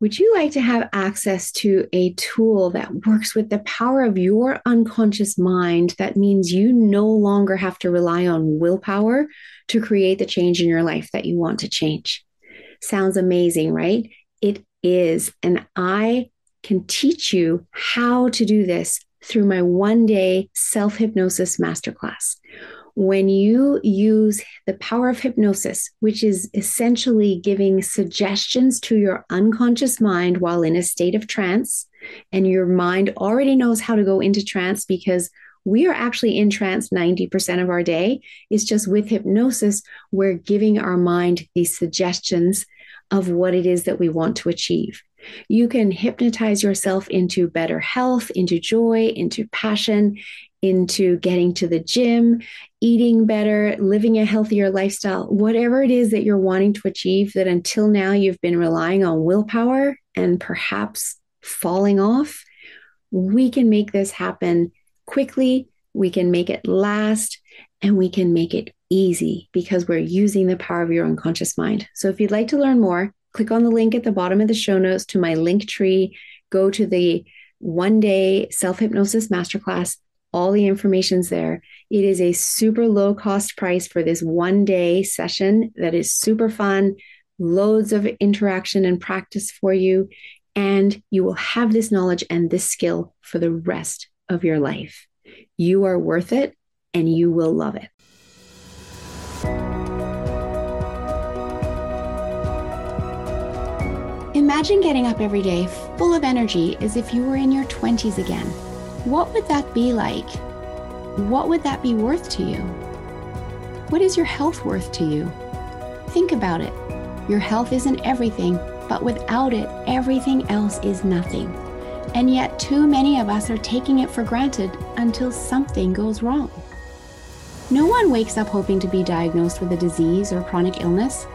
Would you like to have access to a tool that works with the power of your unconscious mind? That means you no longer have to rely on willpower to create the change in your life that you want to change. Sounds amazing, right? It is. And I can teach you how to do this through my one day self hypnosis masterclass when you use the power of hypnosis, which is essentially giving suggestions to your unconscious mind while in a state of trance, and your mind already knows how to go into trance because we are actually in trance 90% of our day. It's just with hypnosis, we're giving our mind these suggestions of what it is that we want to achieve. You can hypnotize yourself into better health, into joy, into passion, into getting to the gym, eating better, living a healthier lifestyle, whatever it is that you're wanting to achieve that until now you've been relying on willpower and perhaps falling off, we can make this happen quickly. We can make it last and we can make it easy because we're using the power of your unconscious mind. So if you'd like to learn more, click on the link at the bottom of the show notes to my link tree, go to the one day self hypnosis masterclass all the information's there. It is a super low cost price for this one day session that is super fun, loads of interaction and practice for you. And you will have this knowledge and this skill for the rest of your life. You are worth it and you will love it. Imagine getting up every day full of energy as if you were in your 20s again what would that be like? What would that be worth to you? What is your health worth to you? Think about it. Your health isn't everything, but without it, everything else is nothing. And yet, too many of us are taking it for granted until something goes wrong. No one wakes up hoping to be diagnosed with a disease or chronic illness,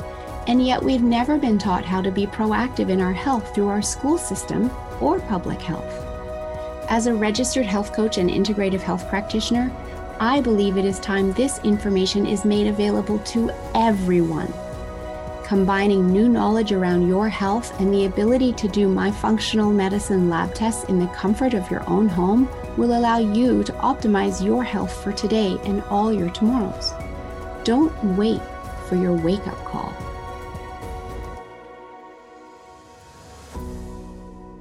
and yet we've never been taught how to be proactive in our health through our school system or public health. As a registered health coach and integrative health practitioner, I believe it is time this information is made available to everyone. Combining new knowledge around your health and the ability to do my functional medicine lab tests in the comfort of your own home will allow you to optimize your health for today and all your tomorrows. Don't wait for your wake up call.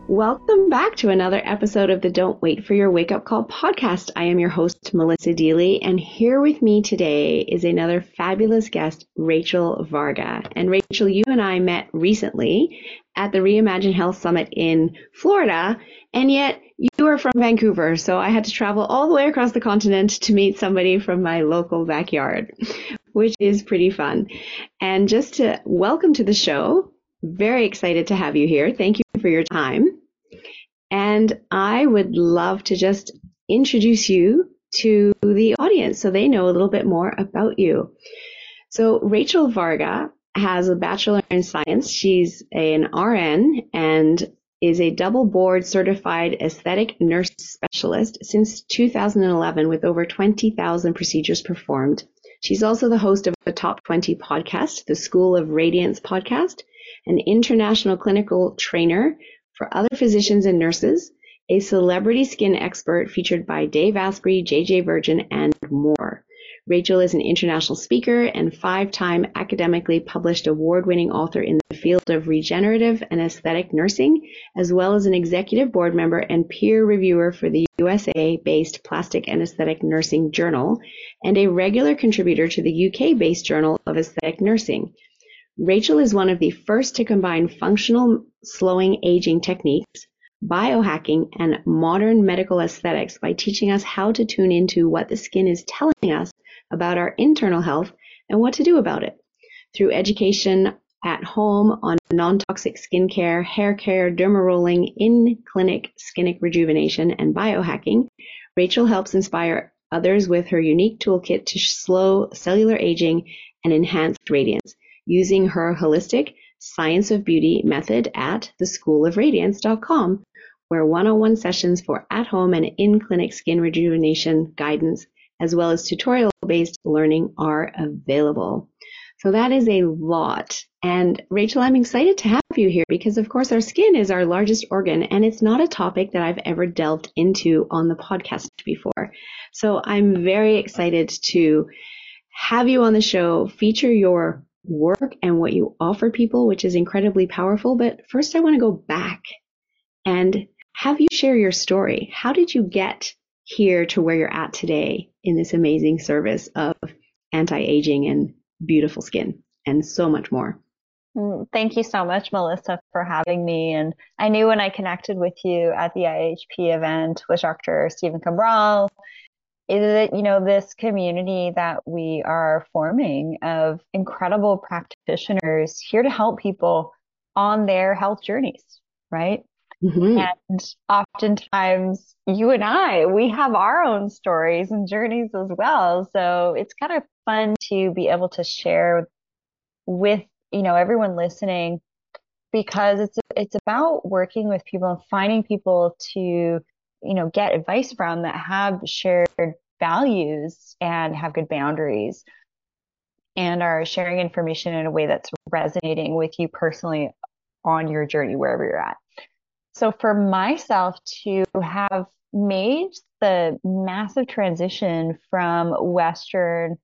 Welcome back to another episode of the Don't Wait for Your Wake Up Call podcast. I am your host, Melissa Deely, and here with me today is another fabulous guest, Rachel Varga. And Rachel, you and I met recently at the Reimagine Health Summit in Florida, and yet you are from Vancouver, so I had to travel all the way across the continent to meet somebody from my local backyard, which is pretty fun. And just to welcome to the show, very excited to have you here. Thank you for your time. And I would love to just introduce you to the audience so they know a little bit more about you. So, Rachel Varga has a Bachelor in Science. She's an RN and is a double board certified aesthetic nurse specialist since 2011 with over 20,000 procedures performed. She's also the host of a top 20 podcast, the School of Radiance podcast, an international clinical trainer for other physicians and nurses, a celebrity skin expert featured by Dave Asprey, JJ Virgin, and more. Rachel is an international speaker and five time academically published award winning author in the field of regenerative and aesthetic nursing, as well as an executive board member and peer reviewer for the USA based Plastic and Aesthetic Nursing Journal, and a regular contributor to the UK based Journal of Aesthetic Nursing. Rachel is one of the first to combine functional slowing aging techniques, biohacking, and modern medical aesthetics by teaching us how to tune into what the skin is telling us about our internal health and what to do about it. Through education at home on non-toxic skincare, hair care, derma rolling, in-clinic skinic rejuvenation, and biohacking, Rachel helps inspire others with her unique toolkit to slow cellular aging and enhance radiance using her holistic Science of Beauty method at theschoolofradiance.com, where one-on-one sessions for at-home and in-clinic skin rejuvenation guidance, as well as tutorial-based learning are available. So that is a lot. And Rachel, I'm excited to have you here because, of course, our skin is our largest organ, and it's not a topic that I've ever delved into on the podcast before. So I'm very excited to have you on the show, feature your work and what you offer people, which is incredibly powerful. But first, I want to go back and have you share your story. How did you get here to where you're at today in this amazing service of anti aging and beautiful skin and so much more? Mm, thank you so much, Melissa, for having me. And I knew when I connected with you at the IHP event with Dr. Stephen Cabral, is that, you know, this community that we are forming of incredible practitioners here to help people on their health journeys, right? Mm-hmm. And oftentimes, you and I, we have our own stories and journeys as well. So it's kind of fun to be able to share with, you know, everyone listening because it's it's about working with people and finding people to, you know, get advice from that have shared values and have good boundaries and are sharing information in a way that's resonating with you personally on your journey wherever you're at. So for myself to have made the massive transition from Western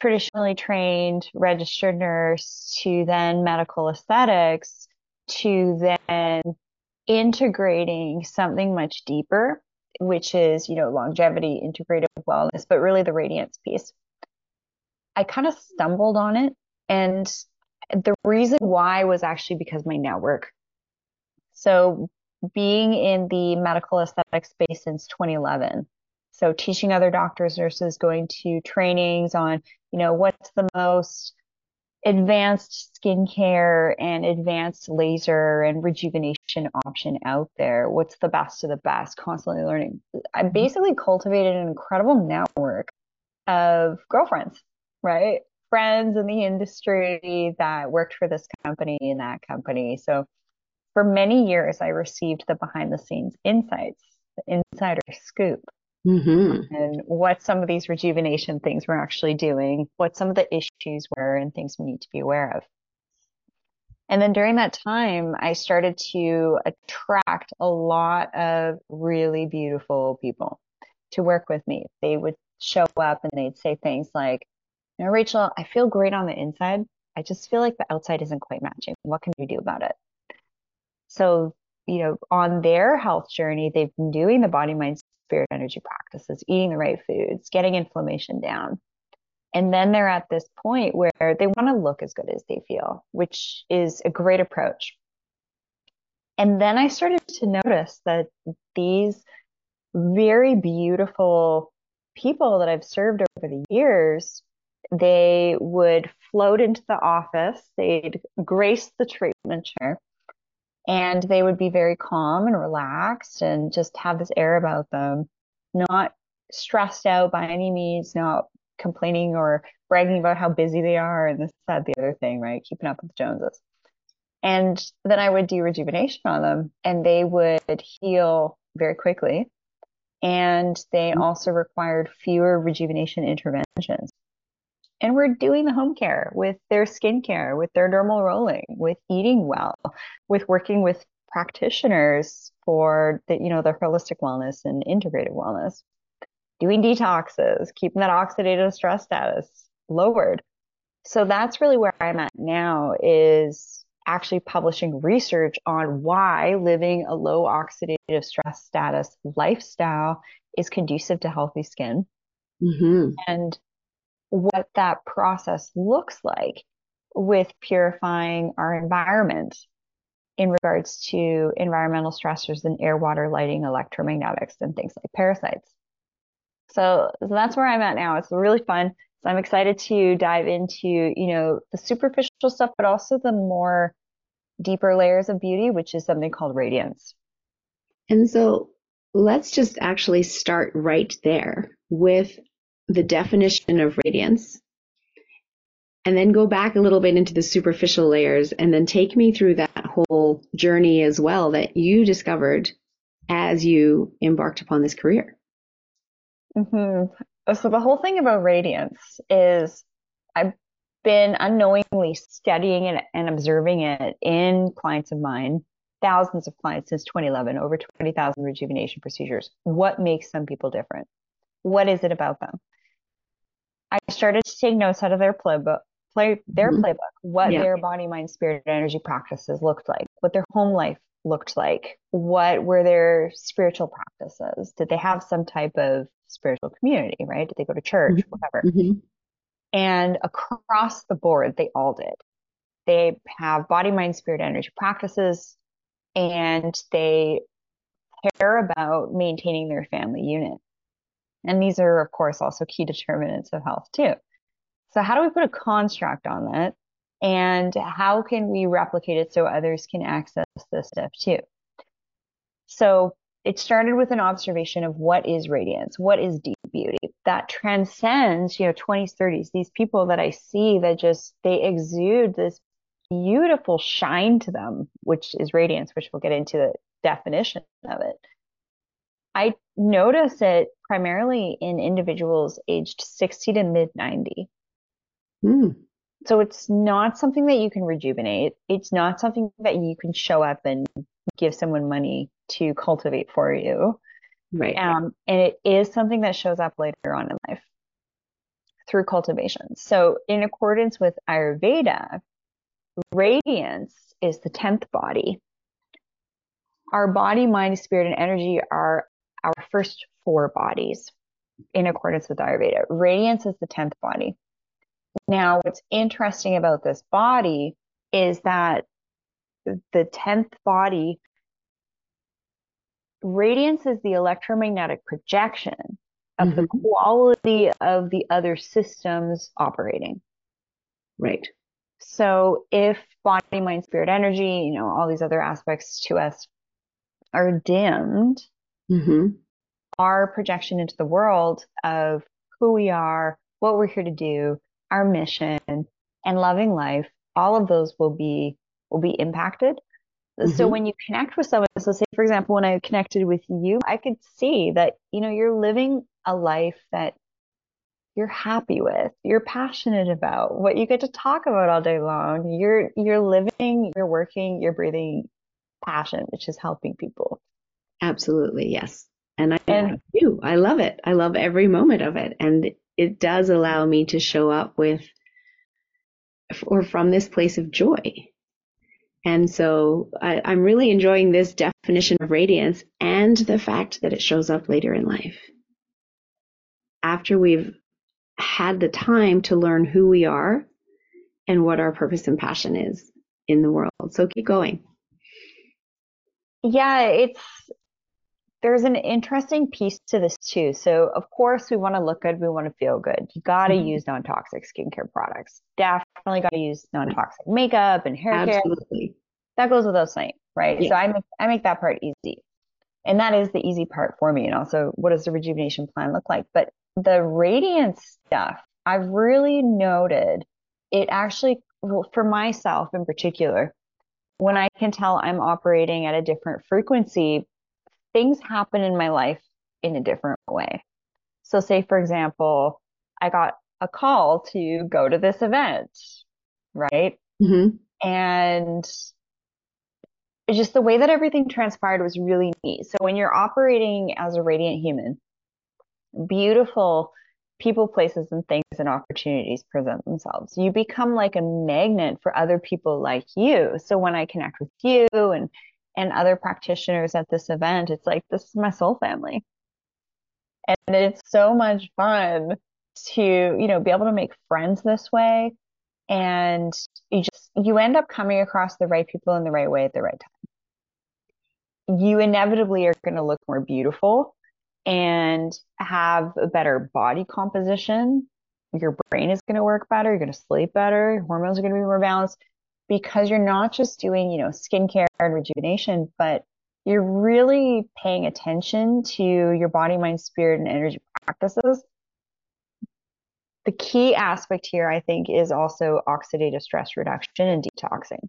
traditionally trained registered nurse to then medical aesthetics to then integrating something much deeper, which is, you know, longevity, integrative wellness, but really the radiance piece. I kind of stumbled on it. And the reason why was actually because my network so being in the medical aesthetic space since 2011. So teaching other doctors, nurses, going to trainings on, you know, what's the most advanced skincare and advanced laser and rejuvenation option out there. What's the best of the best? Constantly learning. I mm-hmm. basically cultivated an incredible network of girlfriends, right? Friends in the industry that worked for this company and that company. So for many years, I received the behind the scenes insights, the insider scoop, mm-hmm. and what some of these rejuvenation things were actually doing, what some of the issues were, and things we need to be aware of. And then during that time, I started to attract a lot of really beautiful people to work with me. They would show up and they'd say things like, you know, Rachel, I feel great on the inside. I just feel like the outside isn't quite matching. What can we do about it? So, you know, on their health journey, they've been doing the body, mind, spirit, energy practices, eating the right foods, getting inflammation down. And then they're at this point where they want to look as good as they feel, which is a great approach. And then I started to notice that these very beautiful people that I've served over the years, they would float into the office, they'd grace the treatment chair, and they would be very calm and relaxed and just have this air about them, not stressed out by any means, not complaining or bragging about how busy they are and this, that, the other thing, right? Keeping up with the Joneses. And then I would do rejuvenation on them and they would heal very quickly. And they mm-hmm. also required fewer rejuvenation interventions and we're doing the home care with their skincare, with their dermal rolling, with eating well, with working with practitioners for the, you know, the holistic wellness and integrated wellness, doing detoxes, keeping that oxidative stress status lowered. So that's really where I'm at now is actually publishing research on why living a low oxidative stress status lifestyle is conducive to healthy skin. Mm-hmm. And what that process looks like with purifying our environment in regards to environmental stressors and air, water, lighting, electromagnetics, and things like parasites. So, so that's where I'm at now. It's really fun. So I'm excited to dive into, you know, the superficial stuff, but also the more deeper layers of beauty, which is something called radiance. And so let's just actually start right there with the definition of radiance and then go back a little bit into the superficial layers and then take me through that whole journey as well that you discovered as you embarked upon this career. Mm-hmm. So the whole thing about radiance is I've been unknowingly studying it and observing it in clients of mine, thousands of clients since 2011, over 20,000 rejuvenation procedures. What makes some people different? What is it about them? I started to take notes out of their playbook, play their mm-hmm. playbook, what yeah. their body, mind, spirit, energy practices looked like, what their home life looked like, what were their spiritual practices? Did they have some type of spiritual community, right? Did they go to church, mm-hmm. whatever? Mm-hmm. And across the board, they all did. They have body, mind, spirit, energy practices, and they care about maintaining their family unit. And these are, of course, also key determinants of health, too. So, how do we put a construct on that? And how can we replicate it so others can access this stuff too? So, it started with an observation of what is radiance, what is deep beauty that transcends, you know, 20s, 30s. These people that I see that just they exude this beautiful shine to them, which is radiance, which we'll get into the definition of it. I notice it primarily in individuals aged 60 to mid 90. Mm. So it's not something that you can rejuvenate. It's not something that you can show up and give someone money to cultivate for you. Right. Um, and it is something that shows up later on in life through cultivation. So, in accordance with Ayurveda, radiance is the 10th body. Our body, mind, spirit, and energy are our first four bodies in accordance with Ayurveda. Radiance is the 10th body. Now, what's interesting about this body is that the 10th body radiance is the electromagnetic projection of mm-hmm. the quality of the other systems operating. Right. So if body, mind, spirit, energy, you know, all these other aspects to us are dimmed, mm-hmm. our projection into the world of who we are, what we're here to do, our mission, and loving life, all of those will be will be impacted Mm-hmm. So when you connect with someone, so say for example, when I connected with you, I could see that, you know, you're living a life that you're happy with, you're passionate about, what you get to talk about all day long. You're you're living, you're working, you're breathing passion, which is helping people. Absolutely, yes. And I and, do. I love it. I love every moment of it. And it does allow me to show up with or from this place of joy and so I, I'm really enjoying this definition of radiance and the fact that it shows up later in life. After we've had the time to learn who we are and what our purpose and passion is in the world. So keep going. Yeah, it's there's an interesting piece to this too. So of course we want to look good, we want to feel good. You got to mm-hmm. use non-toxic skincare products. Definitely got to use non-toxic makeup and hair Absolutely. care. That goes without saying, right? Yeah. So I make I make that part easy. And that is the easy part for me. And also what does the rejuvenation plan look like? But the radiance stuff, I've really noted it actually for myself in particular, when I can tell I'm operating at a different frequency, things happen in my life in a different way. So, say, for example, I got a call to go to this event, right? Mm-hmm. And just the way that everything transpired was really neat. So, when you're operating as a radiant human, beautiful people, places, and things and opportunities present themselves. You become like a magnet for other people like you. So, when I connect with you and and other practitioners at this event, it's like, this is my soul family. And it's so much fun to, you know, be able to make friends this way. And you just, you end up coming across the right people in the right way at the right time. You inevitably are going to look more beautiful and have a better body composition. Your brain is going to work better. You're going to sleep better. Your hormones are going to be more balanced because you're not just doing, you know, skincare and rejuvenation, but you're really paying attention to your body, mind, spirit, and energy practices. The key aspect here, I think, is also oxidative stress reduction and detoxing.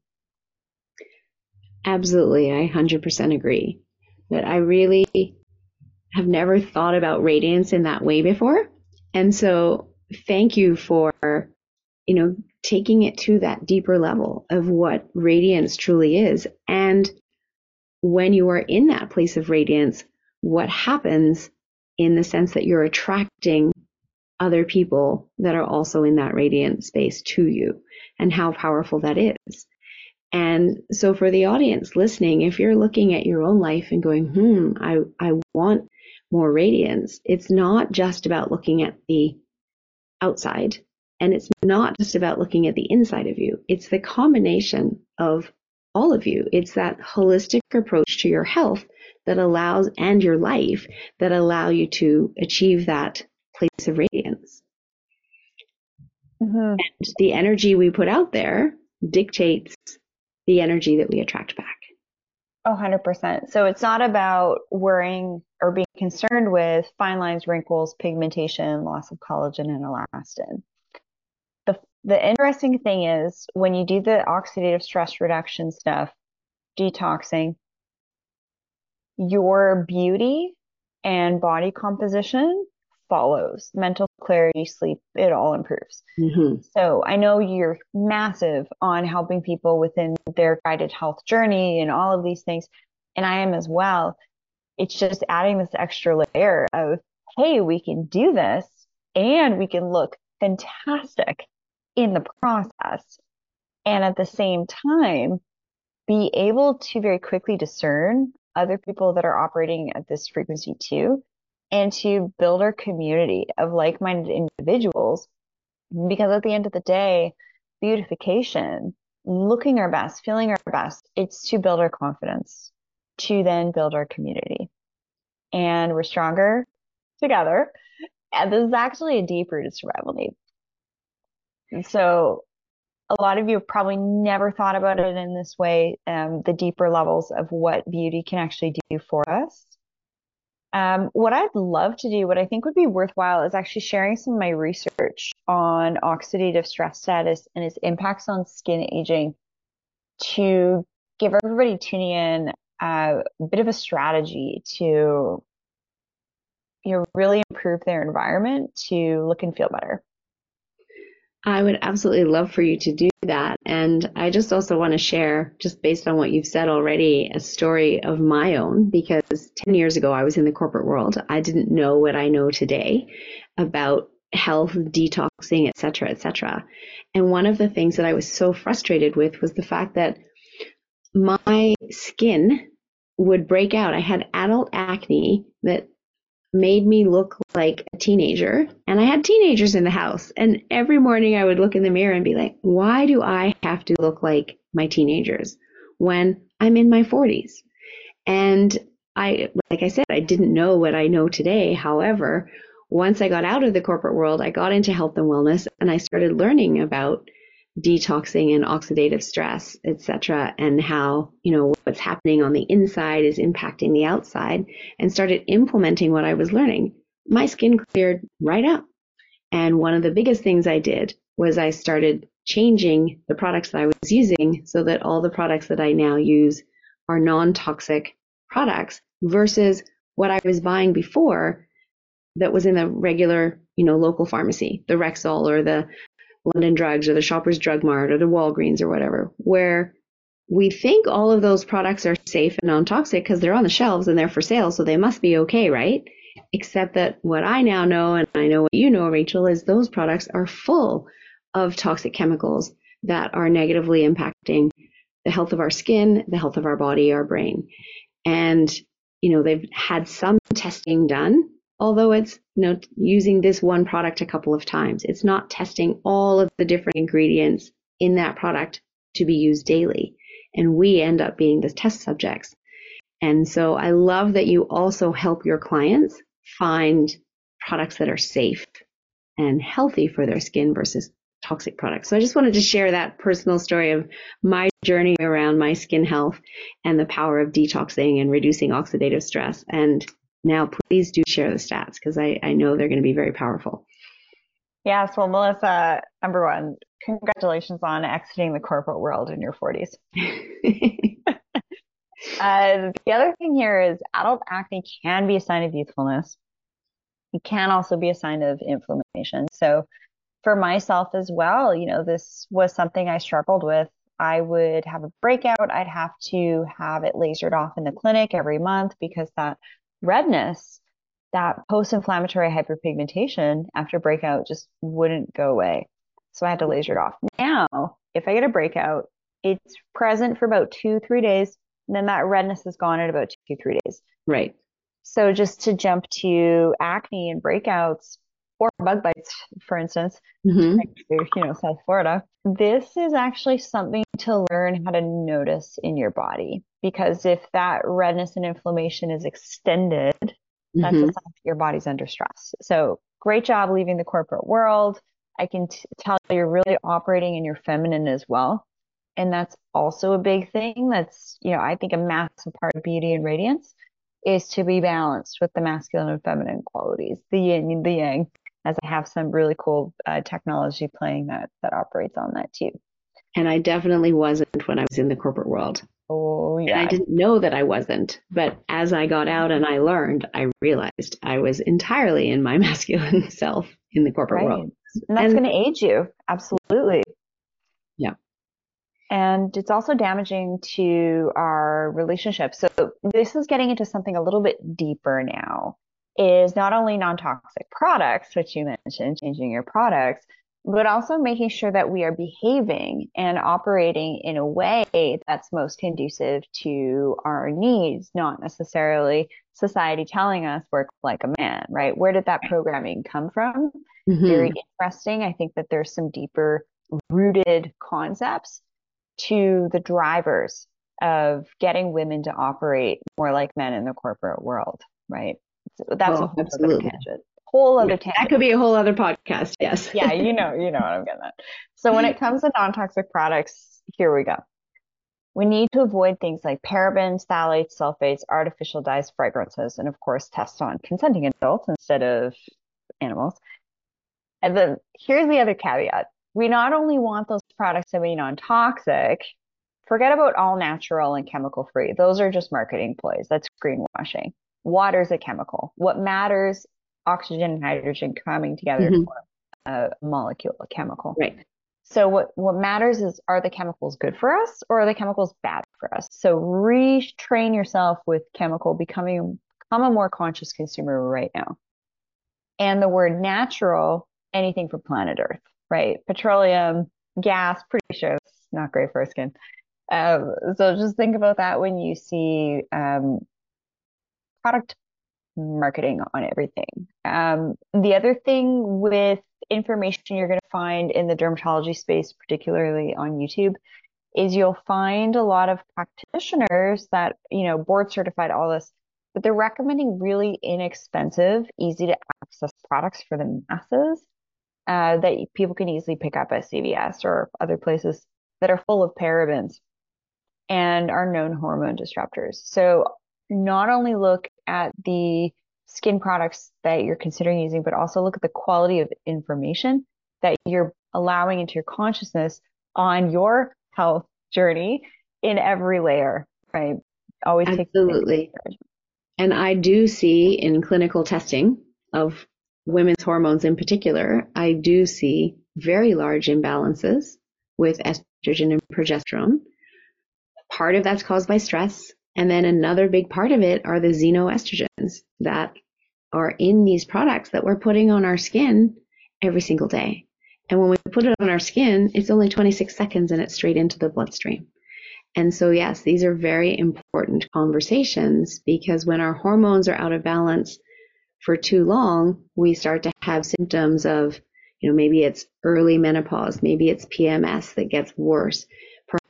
Absolutely. I 100% agree that I really have never thought about radiance in that way before. And so thank you for, you know, taking it to that deeper level of what radiance truly is. And when you are in that place of radiance, what happens in the sense that you're attracting other people that are also in that radiant space to you and how powerful that is. And so for the audience listening, if you're looking at your own life and going, hmm, I, I want more radiance, it's not just about looking at the outside and it's not just about looking at the inside of you. It's the combination of all of you. It's that holistic approach to your health that allows and your life that allow you to achieve that place of radiance. Mm-hmm. And the energy we put out there dictates the energy that we attract back. Oh, 100%. So it's not about worrying or being concerned with fine lines, wrinkles, pigmentation, loss of collagen and elastin. The, interesting thing is when you do the oxidative stress reduction stuff, detoxing, your beauty and body composition follows mental clarity, sleep, it all improves. Mm-hmm. So I know you're massive on helping people within their guided health journey and all of these things. And I am as well. It's just adding this extra layer of, hey, we can do this and we can look fantastic in the process. And at the same time, be able to very quickly discern other people that are operating at this frequency too and to build our community of like-minded individuals because at the end of the day beautification looking our best feeling our best it's to build our confidence to then build our community and we're stronger together and this is actually a deep rooted survival need and so a lot of you have probably never thought about it in this way um, the deeper levels of what beauty can actually do for us um, what I'd love to do, what I think would be worthwhile, is actually sharing some of my research on oxidative stress status and its impacts on skin aging to give everybody tuning in uh, a bit of a strategy to you know really improve their environment to look and feel better. I would absolutely love for you to do that. And I just also want to share, just based on what you've said already, a story of my own, because 10 years ago I was in the corporate world. I didn't know what I know today about health, detoxing, et cetera, et cetera. And one of the things that I was so frustrated with was the fact that my skin would break out. I had adult acne that made me look like a teenager. And I had teenagers in the house. And every morning I would look in the mirror and be like, why do I have to look like my teenagers when I'm in my 40s? And I, like I said, I didn't know what I know today. However, once I got out of the corporate world, I got into health and wellness and I started learning about detoxing and oxidative stress, etc., and how, you know, what's happening on the inside is impacting the outside and started implementing what I was learning. My skin cleared right up. And one of the biggest things I did was I started changing the products that I was using so that all the products that I now use are non-toxic products versus what I was buying before that was in the regular, you know, local pharmacy, the Rexall or the London Drugs or the Shoppers Drug Mart or the Walgreens or whatever, where we think all of those products are safe and non-toxic because they're on the shelves and they're for sale, so they must be okay, right? Except that what I now know, and I know what you know, Rachel, is those products are full of toxic chemicals that are negatively impacting the health of our skin, the health of our body, our brain. And, you know, they've had some testing done although it's you know using this one product a couple of times. It's not testing all of the different ingredients in that product to be used daily. And we end up being the test subjects. And so I love that you also help your clients find products that are safe and healthy for their skin versus toxic products. So I just wanted to share that personal story of my journey around my skin health and the power of detoxing and reducing oxidative stress. And now please do share the stats because I, I know they're going to be very powerful. Yes, well, Melissa, number one, congratulations on exiting the corporate world in your 40s. uh, the other thing here is adult acne can be a sign of youthfulness. It can also be a sign of inflammation. So for myself as well, you know, this was something I struggled with. I would have a breakout. I'd have to have it lasered off in the clinic every month because that redness, that post inflammatory hyperpigmentation after breakout just wouldn't go away. So I had to laser it off. Now, if I get a breakout, it's present for about two, three days. And then that redness is gone in about two, three days. Right. So just to jump to acne and breakouts or bug bites, for instance, mm-hmm. you know, South Florida, this is actually something to learn how to notice in your body. Because if that redness and inflammation is extended, that's mm-hmm. a sign that your body's under stress. So great job leaving the corporate world. I can t- tell you're really operating in your feminine as well. And that's also a big thing. That's, you know, I think a massive part of beauty and radiance is to be balanced with the masculine and feminine qualities, the yin and the yang, as I have some really cool uh, technology playing that that operates on that too. And I definitely wasn't when I was in the corporate world. Oh, yeah. And I didn't know that I wasn't. But as I got out and I learned, I realized I was entirely in my masculine self in the corporate right. world. And that's going to age you. Absolutely. Yeah. And it's also damaging to our relationships. So this is getting into something a little bit deeper now is not only non-toxic products, which you mentioned, changing your products, but also making sure that we are behaving and operating in a way that's most conducive to our needs, not necessarily society telling us work like a man, right? Where did that programming come from? Mm-hmm. Very interesting. I think that there's some deeper rooted concepts to the drivers of getting women to operate more like men in the corporate world, right? So that's oh, a whole absolutely. other tangent. Whole other tangent. That could be a whole other podcast. Yes. yeah, you know, you know what I'm getting at. So when it comes to non-toxic products, here we go. We need to avoid things like parabens, phthalates, sulfates, artificial dyes, fragrances, and of course, test on consenting adults instead of animals. And then here's the other caveat. We not only want those products to be non-toxic, forget about all natural and chemical free. Those are just marketing ploys. That's greenwashing. Water is a chemical. What matters, oxygen and hydrogen coming together mm-hmm. to form a molecule, a chemical. Right. So what, what matters is are the chemicals good for us or are the chemicals bad for us? So retrain yourself with chemical becoming become a more conscious consumer right now. And the word natural, anything from planet Earth, right? Petroleum, gas, pretty sure it's not great for our skin. Um, so just think about that when you see um, product marketing on everything. Um, the other thing with information you're going to find in the dermatology space, particularly on YouTube, is you'll find a lot of practitioners that, you know, board certified, all this, but they're recommending really inexpensive, easy to access products for the masses uh, that people can easily pick up at CVS or other places that are full of parabens and are known hormone disruptors. So not only look at the skin products that you're considering using, but also look at the quality of information that you're allowing into your consciousness on your health journey in every layer, right? Always absolutely. And I do see in clinical testing of women's hormones in particular, I do see very large imbalances with estrogen and progesterone. Part of that's caused by stress. And then another big part of it are the xenoestrogens that are in these products that we're putting on our skin every single day. And when we put it on our skin, it's only 26 seconds and it's straight into the bloodstream. And so, yes, these are very important conversations because when our hormones are out of balance for too long, we start to have symptoms of, you know, maybe it's early menopause, maybe it's PMS that gets worse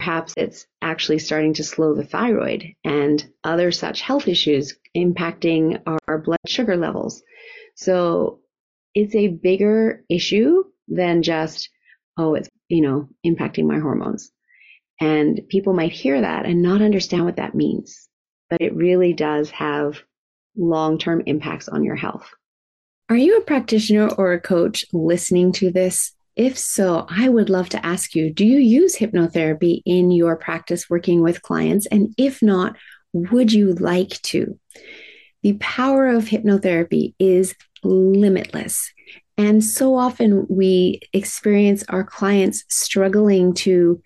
perhaps it's actually starting to slow the thyroid and other such health issues impacting our blood sugar levels. So it's a bigger issue than just, oh, it's, you know, impacting my hormones. And people might hear that and not understand what that means, but it really does have long term impacts on your health. Are you a practitioner or a coach listening to this? If so, I would love to ask you do you use hypnotherapy in your practice working with clients? And if not, would you like to? The power of hypnotherapy is limitless. And so often we experience our clients struggling to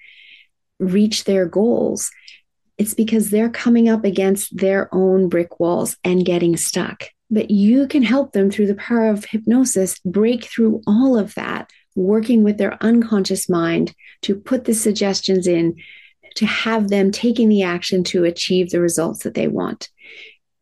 reach their goals. It's because they're coming up against their own brick walls and getting stuck. But you can help them through the power of hypnosis break through all of that, working with their unconscious mind to put the suggestions in to have them taking the action to achieve the results that they want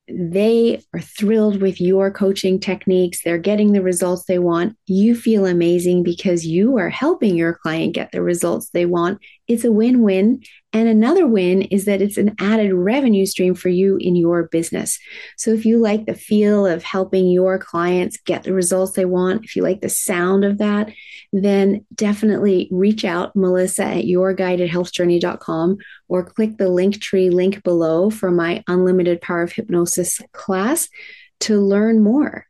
they are thrilled with your coaching techniques. They're getting the results they want. You feel amazing because you are helping your client get the results they want. It's a win win. And another win is that it's an added revenue stream for you in your business. So if you like the feel of helping your clients get the results they want, if you like the sound of that, then definitely reach out, Melissa at yourguidedhealthjourney.com or click the link tree link below for my Unlimited Power of Hypnosis class to learn more.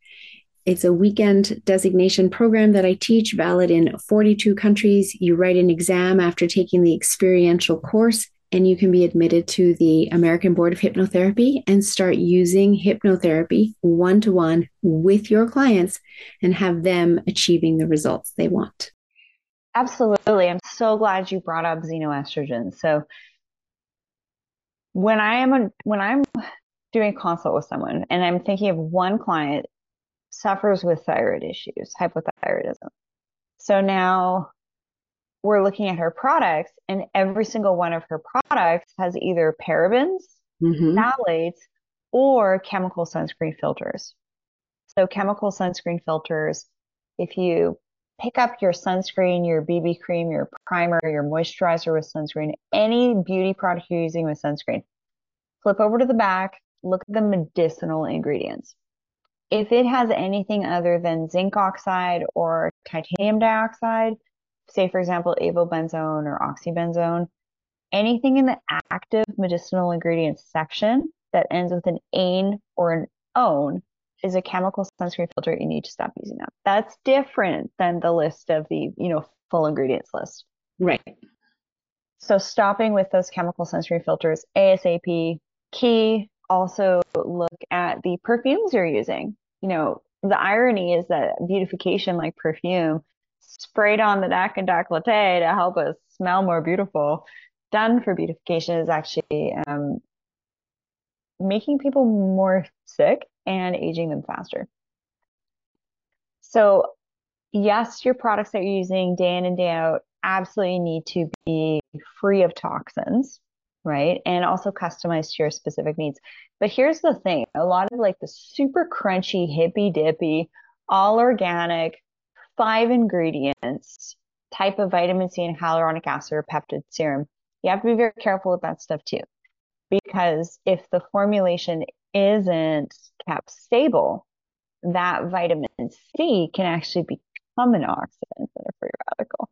It's a weekend designation program that I teach, valid in 42 countries. You write an exam after taking the experiential course, and you can be admitted to the American Board of Hypnotherapy and start using hypnotherapy one to one with your clients and have them achieving the results they want. Absolutely. I'm so glad you brought up xenoestrogen. So when I am a, when I'm doing a consult with someone and I'm thinking of one client suffers with thyroid issues, hypothyroidism. So now we're looking at her products, and every single one of her products has either parabens, mm-hmm. phthalates, or chemical sunscreen filters. So, chemical sunscreen filters, if you pick up your sunscreen, your BB cream, your primer, your moisturizer with sunscreen, any beauty product you're using with sunscreen, flip over to the back, look at the medicinal ingredients if it has anything other than zinc oxide or titanium dioxide, say for example avobenzone or oxybenzone, anything in the active medicinal ingredients section that ends with an ane or an own is a chemical sunscreen filter you need to stop using that. That's different than the list of the, you know, full ingredients list. Right. So stopping with those chemical sunscreen filters ASAP key also look at the perfumes you're using. You know, the irony is that beautification, like perfume, sprayed on the neck and décolleté to help us smell more beautiful, done for beautification, is actually um, making people more sick and aging them faster. So, yes, your products that you're using day in and day out absolutely need to be free of toxins right? And also customized to your specific needs. But here's the thing a lot of like the super crunchy, hippy dippy, all organic, five ingredients type of vitamin C and hyaluronic acid or peptide serum, you have to be very careful with that stuff too. Because if the formulation isn't kept stable, that vitamin C can actually become an oxidant in a free radical.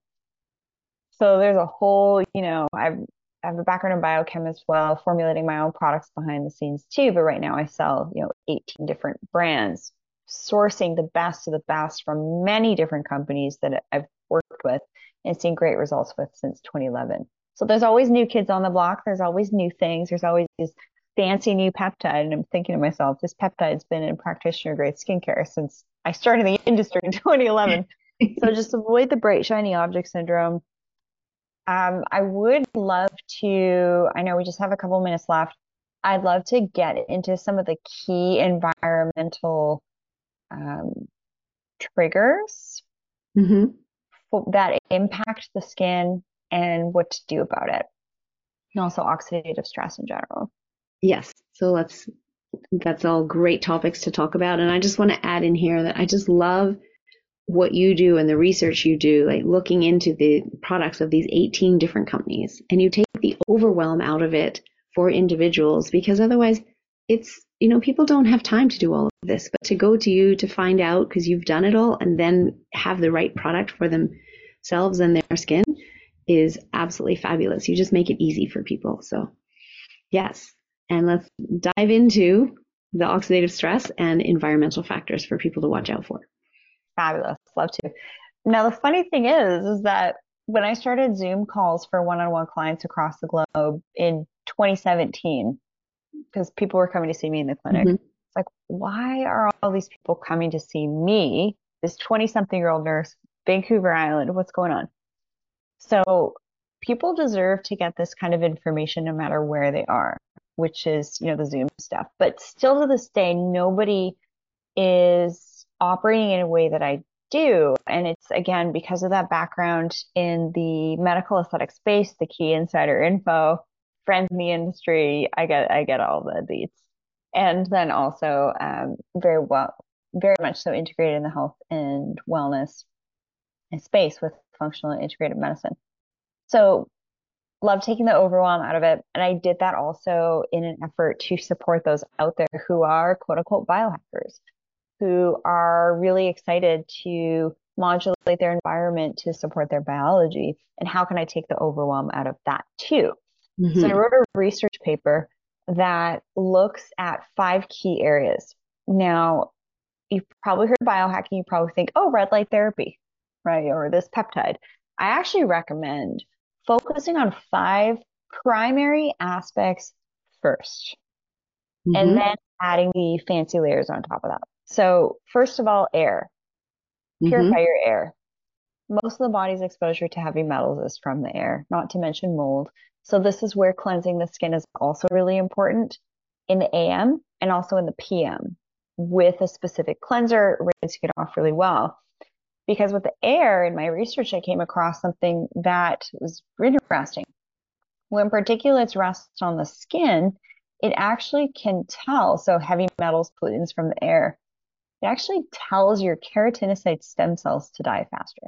So there's a whole, you know, I've I have a background in biochem as well, formulating my own products behind the scenes too. But right now I sell, you know, 18 different brands, sourcing the best of the best from many different companies that I've worked with and seen great results with since 2011. So there's always new kids on the block. There's always new things. There's always this fancy new peptide. And I'm thinking to myself, this peptide's been in practitioner grade skincare since I started the industry in 2011. so just avoid the bright, shiny object syndrome um, I would love to, I know we just have a couple minutes left. I'd love to get into some of the key environmental um, triggers mm-hmm. that impact the skin and what to do about it, and also oxidative stress in general. Yes. So let's, that's all great topics to talk about. And I just want to add in here that I just love what you do and the research you do, like looking into the products of these 18 different companies, and you take the overwhelm out of it for individuals because otherwise it's, you know, people don't have time to do all of this, but to go to you to find out because you've done it all and then have the right product for themselves and their skin is absolutely fabulous. You just make it easy for people. So, yes. And let's dive into the oxidative stress and environmental factors for people to watch out for. Fabulous. Love to. Now, the funny thing is, is that when I started Zoom calls for one on one clients across the globe in 2017, because people were coming to see me in the clinic, mm-hmm. it's like, why are all these people coming to see me this 20 something year old nurse, Vancouver Island, what's going on? So people deserve to get this kind of information no matter where they are, which is, you know, the Zoom stuff. But still to this day, nobody is operating in a way that I do. And it's again because of that background in the medical aesthetic space, the key insider info, friends in the industry. I get I get all the deets. And then also um, very well very much so integrated in the health and wellness space with functional and integrated medicine. So love taking the overwhelm out of it. And I did that also in an effort to support those out there who are quote unquote biohackers, who are really excited to modulate their environment to support their biology. And how can I take the overwhelm out of that too? Mm-hmm. So I wrote a research paper that looks at five key areas. Now, you've probably heard biohacking, you probably think, oh, red light therapy, right? Or this peptide. I actually recommend focusing on five primary aspects 1st mm-hmm. and then adding the fancy layers on top of that. So, first of all, air. Purify mm-hmm. your air. Most of the body's exposure to heavy metals is from the air, not to mention mold. So, this is where cleansing the skin is also really important in the AM and also in the PM with a specific cleanser, rinsing it off really well because with the air in my research, I came across something that was really interesting. When particulates rest on the skin, it actually can tell. So heavy metals, pollutants from the air, it actually tells your keratinocyte stem cells to die faster.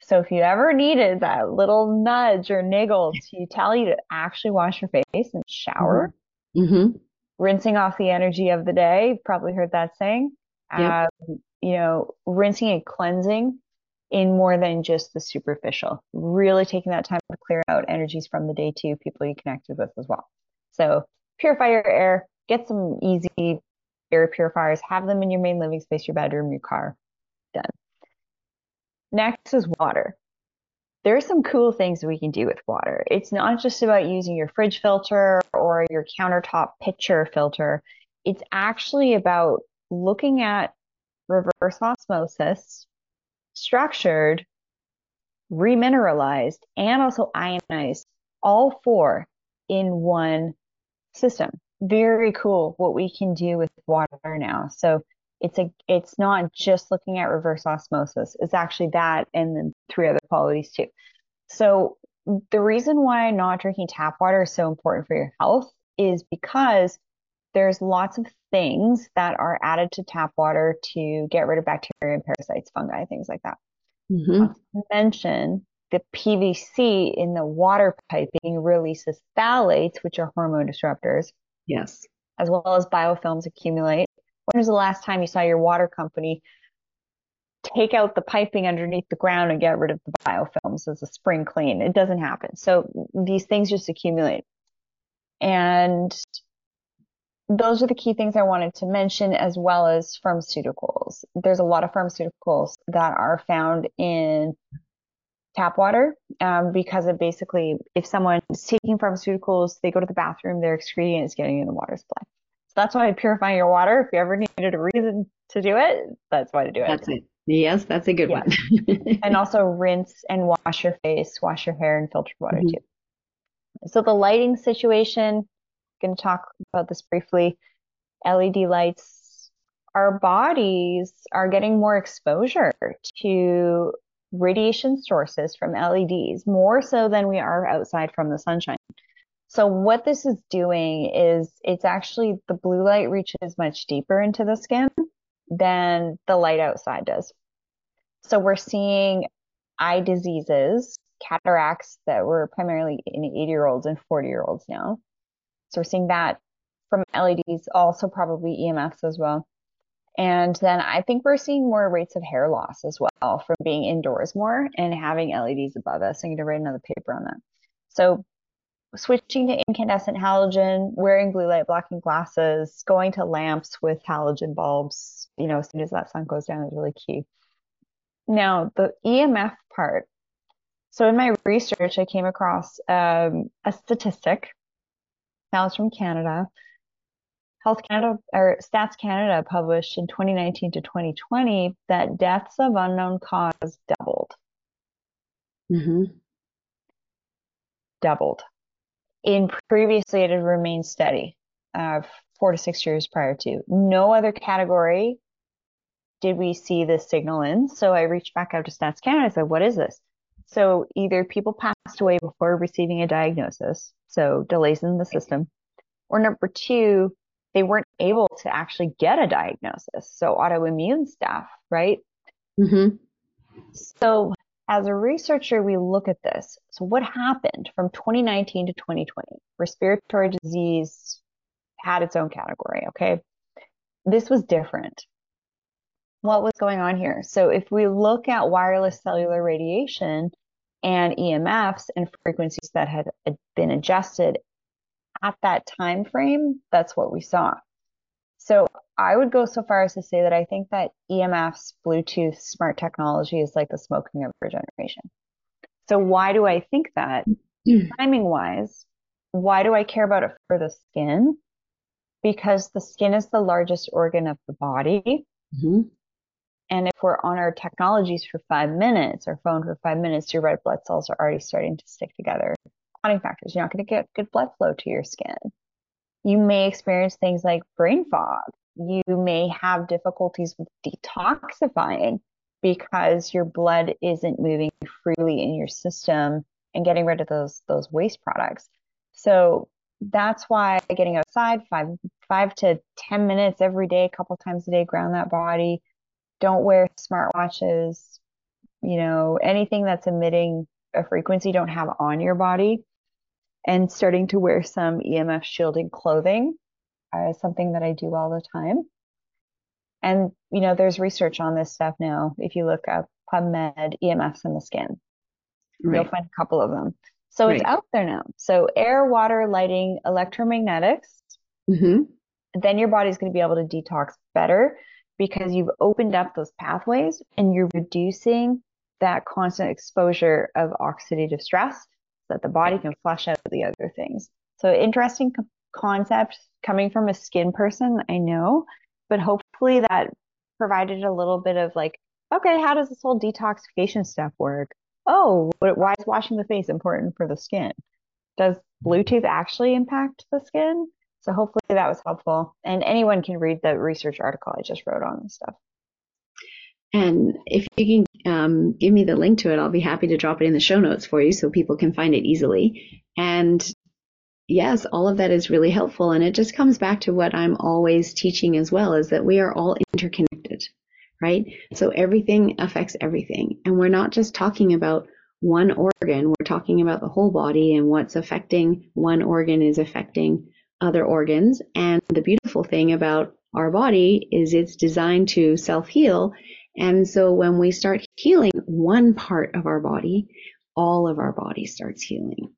So if you ever needed that little nudge or niggle to tell you to actually wash your face and shower, mm-hmm. mm-hmm. rinsing off the energy of the day, you've probably heard that saying. Yep. Um, you know, rinsing and cleansing in more than just the superficial. Really taking that time to clear out energies from the day to people you connected with as well. So purify your air, get some easy air purifiers, have them in your main living space, your bedroom, your car. Done. Next is water. There are some cool things we can do with water. It's not just about using your fridge filter or your countertop pitcher filter. It's actually about looking at reverse osmosis, structured, remineralized, and also ionized, all four in one system. Very cool what we can do with water now. So it's a it's not just looking at reverse osmosis. It's actually that and then three other qualities too. So the reason why not drinking tap water is so important for your health is because there's lots of things that are added to tap water to get rid of bacteria and parasites, fungi, things like that. Mm-hmm. Mention the PVC in the water piping releases phthalates, which are hormone disruptors. Yes. As well as biofilms accumulate. When was the last time you saw your water company take out the piping underneath the ground and get rid of the biofilms as a spring clean? It doesn't happen. So these things just accumulate. And those are the key things I wanted to mention, as well as pharmaceuticals. There's a lot of pharmaceuticals that are found in tap water um, because it basically, if someone's taking pharmaceuticals, they go to the bathroom, their excreting is getting in the water supply. So that's why purifying your water, if you ever needed a reason to do it, that's why to do it. That's it. Yes, that's a good yeah. one. and also rinse and wash your face, wash your hair, and filter water mm-hmm. too. So the lighting situation, I'm going to talk about this briefly. LED lights, our bodies are getting more exposure to radiation sources from LEDs, more so than we are outside from the sunshine. So, what this is doing is it's actually the blue light reaches much deeper into the skin than the light outside does. So, we're seeing eye diseases, cataracts that were primarily in 80 year olds and 40 year olds now. So we're seeing that from LEDs, also probably EMFs as well. And then I think we're seeing more rates of hair loss as well from being indoors more and having LEDs above us. I'm going to write another paper on that. So switching to incandescent halogen, wearing blue light blocking glasses, going to lamps with halogen bulbs, you know, as soon as that sun goes down is really key. Now, the EMF part. So in my research, I came across um, a statistic that was from Canada. Health Canada or Stats Canada published in 2019 to 2020 that deaths of unknown cause doubled. Mm-hmm. Doubled. In previously, it had remained steady, uh, four to six years prior to. No other category did we see this signal in. So I reached back out to Stats Canada and said, "What is this?" So either people passed away before receiving a diagnosis, so delays in the system, or number two, they weren't able to actually get a diagnosis. So autoimmune stuff, right? Mm-hmm. So as a researcher, we look at this. So what happened from 2019 to 2020? Respiratory disease had its own category, okay? This was different. What was going on here? So if we look at wireless cellular radiation and EMFs and frequencies that had been adjusted at that time frame, that's what we saw. So I would go so far as to say that I think that EMFs, Bluetooth, smart technology is like the smoking of our generation. So why do I think that? Timing wise, why do I care about it for the skin? Because the skin is the largest organ of the body. Mm-hmm. And if we're on our technologies for five minutes, our phone for five minutes, your red blood cells are already starting to stick together. Clotting factors, you're not going to get good blood flow to your skin. You may experience things like brain fog. You may have difficulties with detoxifying because your blood isn't moving freely in your system and getting rid of those those waste products. So that's why getting outside five five to ten minutes every day, a couple times a day, ground that body. Don't wear smartwatches. You know anything that's emitting a frequency don't have on your body and starting to wear some EMF shielding clothing uh, is something that I do all the time. And, you know, there's research on this stuff now. If you look up PubMed EMFs in the skin, right. you'll find a couple of them. So right. it's out there now. So air, water, lighting, electromagnetics. Mm-hmm. Then your body's going to be able to detox better because you've opened up those pathways and you're reducing that constant exposure of oxidative stress that the body can flush out the other things. So interesting co- concept coming from a skin person, I know, but hopefully that provided a little bit of like, okay, how does this whole detoxification stuff work? Oh, why is washing the face important for the skin? Does Bluetooth actually impact the skin? So hopefully that was helpful. And anyone can read the research article I just wrote on this stuff. And if you can um, give me the link to it, I'll be happy to drop it in the show notes for you so people can find it easily. And yes, all of that is really helpful. And it just comes back to what I'm always teaching as well is that we are all interconnected, right? So everything affects everything. And we're not just talking about one organ, we're talking about the whole body and what's affecting one organ is affecting other organs. And the beautiful thing about our body is it's designed to self heal and so when we start healing one part of our body, all of our body starts healing.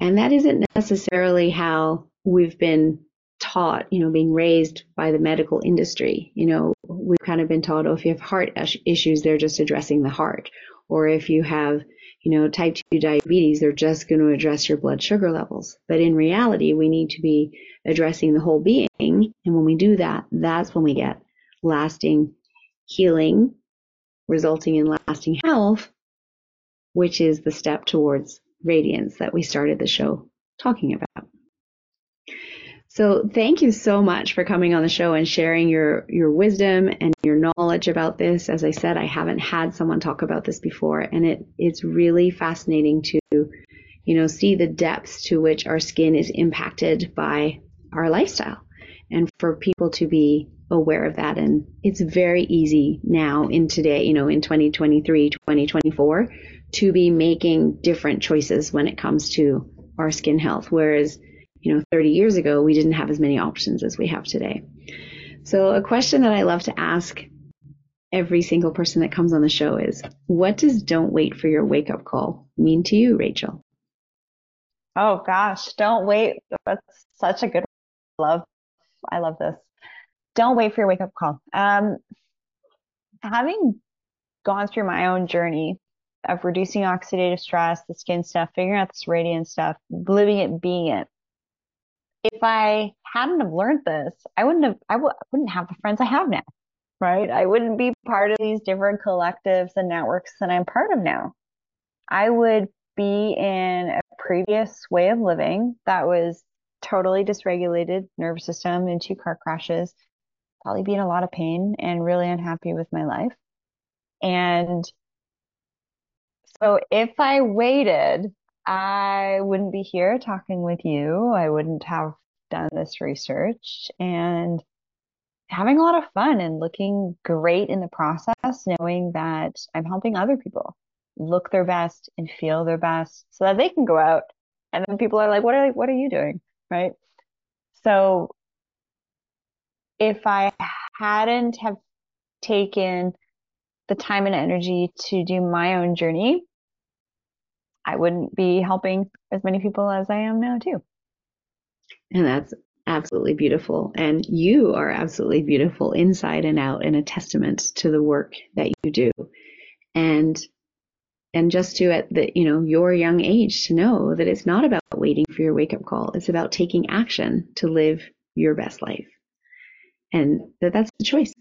And that isn't necessarily how we've been taught, you know, being raised by the medical industry. You know, we've kind of been taught, oh, if you have heart issues, they're just addressing the heart. Or if you have, you know, type 2 diabetes, they're just going to address your blood sugar levels. But in reality, we need to be addressing the whole being. And when we do that, that's when we get lasting healing, resulting in lasting health, which is the step towards radiance that we started the show talking about. So thank you so much for coming on the show and sharing your, your wisdom and your knowledge about this. As I said, I haven't had someone talk about this before and it, it's really fascinating to, you know, see the depths to which our skin is impacted by our lifestyle and for people to be aware of that. And it's very easy now in today, you know, in 2023, 2024, to be making different choices when it comes to our skin health. Whereas, you know, 30 years ago, we didn't have as many options as we have today. So a question that I love to ask every single person that comes on the show is, what does don't wait for your wake up call mean to you, Rachel? Oh gosh, don't wait. That's such a good love. I love this don't wait for your wake up call. Um, having gone through my own journey of reducing oxidative stress, the skin stuff, figuring out this radiant stuff, living it, being it, if I hadn't have learned this, I wouldn't have I wouldn't have the friends I have now, right? I wouldn't be part of these different collectives and networks that I'm part of now. I would be in a previous way of living that was totally dysregulated nervous system into car crashes, probably be in a lot of pain and really unhappy with my life. And so if I waited, I wouldn't be here talking with you. I wouldn't have done this research and having a lot of fun and looking great in the process, knowing that I'm helping other people look their best and feel their best so that they can go out and then people are like, what are, what are you doing? Right. So if I hadn't have taken the time and energy to do my own journey, I wouldn't be helping as many people as I am now too. And that's absolutely beautiful. And you are absolutely beautiful inside and out and a testament to the work that you do. And and just to at the you know your young age to know that it's not about waiting for your wake up call. It's about taking action to live your best life. And that that's the choice.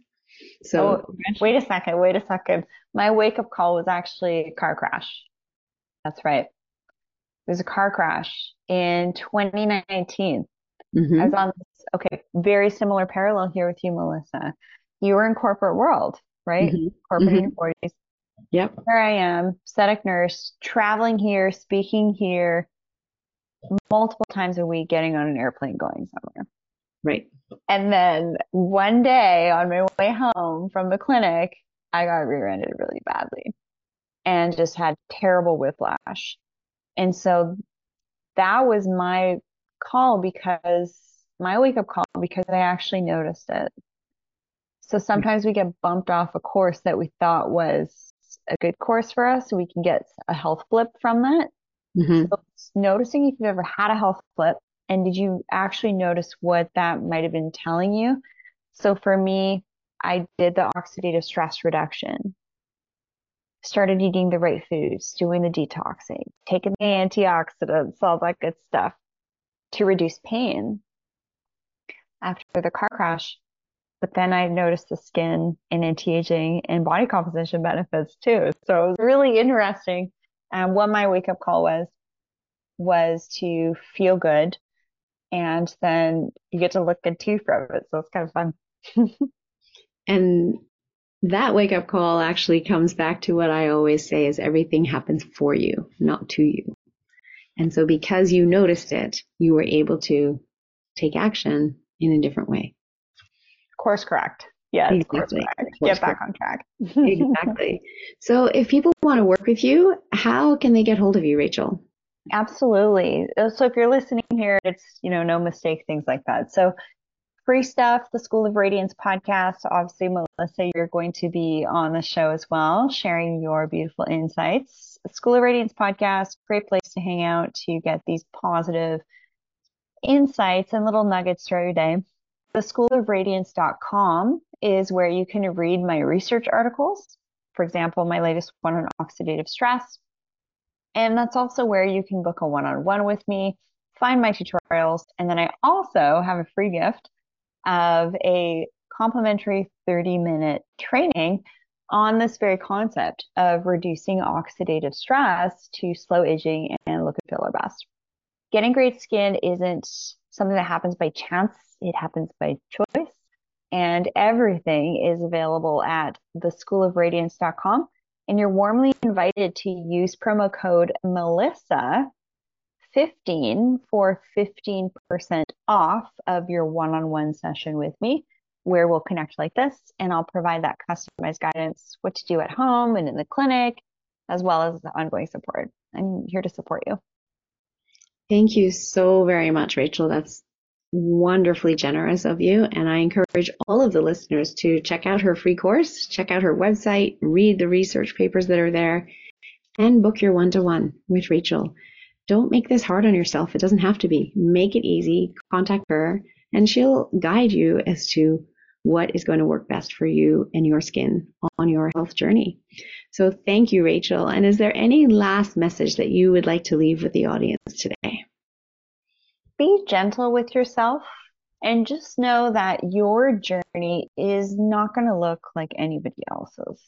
So oh, wait a second wait a second. My wake up call was actually a car crash. That's right. It was a car crash in 2019 mm-hmm. i was on this okay very similar parallel here with you melissa. You were in corporate world right? Mm-hmm. corporate mm-hmm. in your 40s Yep. Here I am, aesthetic nurse, traveling here, speaking here, multiple times a week, getting on an airplane going somewhere. Right. And then one day on my way home from the clinic, I got rear-ended really badly and just had terrible whiplash. And so that was my call because my wake up call because I actually noticed it. So sometimes we get bumped off a course that we thought was a good course for us so we can get a health flip from that. Mm-hmm. So noticing if you've ever had a health flip and did you actually notice what that might have been telling you? So for me, I did the oxidative stress reduction, started eating the right foods, doing the detoxing, taking the antioxidants, all that good stuff to reduce pain. After the car crash, but then I noticed the skin and anti-aging and body composition benefits too. So it was really interesting. And what my wake up call was, was to feel good. And then you get to look good too from it. So it's kind of fun. and that wake up call actually comes back to what I always say is everything happens for you, not to you. And so because you noticed it, you were able to take action in a different way course correct. Yes, exactly. course correct. Get back correct. on track. exactly. So if people want to work with you, how can they get hold of you, Rachel? Absolutely. Uh, so if you're listening here, it's, you know, no mistake, things like that. So free stuff, the School of Radiance podcast. Obviously, Melissa, you're going to be on the show as well, sharing your beautiful insights. School of Radiance podcast, great place to hang out to get these positive insights and little nuggets throughout your day. The schoolofradiance.com is where you can read my research articles. For example, my latest one on oxidative stress. And that's also where you can book a one on one with me, find my tutorials, and then I also have a free gift of a complimentary 30 minute training on this very concept of reducing oxidative stress to slow aging and look and feel our best. Getting great skin isn't something that happens by chance it happens by choice. And everything is available at theschoolofradiance.com. And you're warmly invited to use promo code Melissa 15 for 15% off of your one on one session with me, where we'll connect like this and I'll provide that customized guidance, what to do at home and in the clinic, as well as the ongoing support. I'm here to support you. Thank you so very much, Rachel. That's wonderfully generous of you. And I encourage all of the listeners to check out her free course, check out her website, read the research papers that are there, and book your one to one with Rachel. Don't make this hard on yourself. It doesn't have to be. Make it easy. Contact her, and she'll guide you as to what is going to work best for you and your skin on your health journey. So thank you, Rachel. And is there any last message that you would like to leave with the audience today? be gentle with yourself and just know that your journey is not going to look like anybody else's.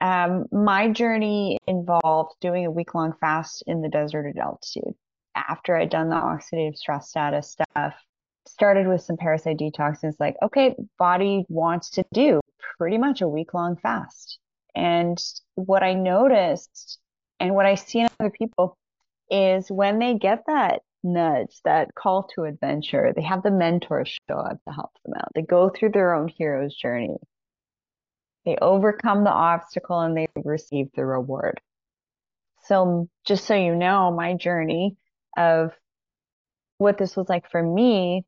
Um, my journey involved doing a week long fast in the desert at altitude. After I'd done the oxidative stress status stuff, started with some parasite detox and it's like, okay, body wants to do pretty much a week long fast. And what I noticed and what I see in other people is when they get that nudge, that call to adventure, they have the mentor show up to help them out. They go through their own hero's journey. They overcome the obstacle and they receive the reward. So, just so you know, my journey of what this was like for me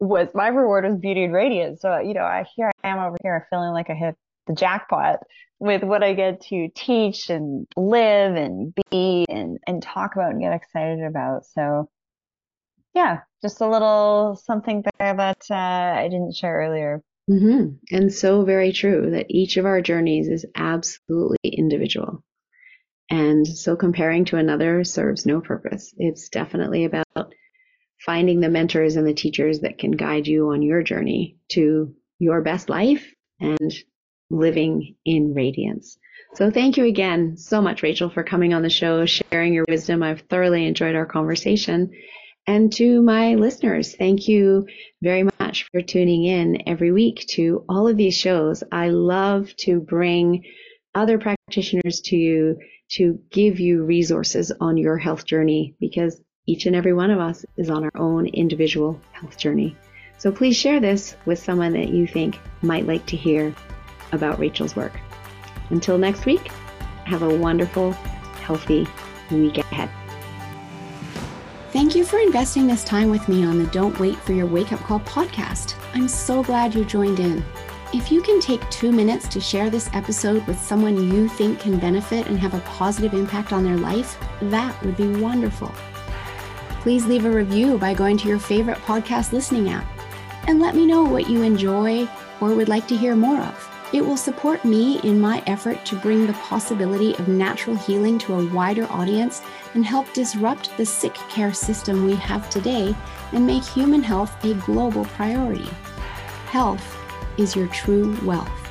was my reward was beauty and radiance. So, you know, I here I am over here feeling like I hit the jackpot with what I get to teach and live and be and, and talk about and get excited about. So yeah, just a little something there that uh, I didn't share earlier. Mm-hmm. And so very true that each of our journeys is absolutely individual. And so comparing to another serves no purpose. It's definitely about finding the mentors and the teachers that can guide you on your journey to your best life and living in radiance. So thank you again so much, Rachel, for coming on the show, sharing your wisdom. I've thoroughly enjoyed our conversation. And to my listeners, thank you very much for tuning in every week to all of these shows. I love to bring other practitioners to you to give you resources on your health journey because each and every one of us is on our own individual health journey. So please share this with someone that you think might like to hear about Rachel's work. Until next week, have a wonderful, healthy week ahead. Thank you for investing this time with me on the Don't Wait for Your Wake Up Call podcast. I'm so glad you joined in. If you can take two minutes to share this episode with someone you think can benefit and have a positive impact on their life, that would be wonderful. Please leave a review by going to your favorite podcast listening app and let me know what you enjoy or would like to hear more of. It will support me in my effort to bring the possibility of natural healing to a wider audience and help disrupt the sick care system we have today and make human health a global priority. Health is your true wealth.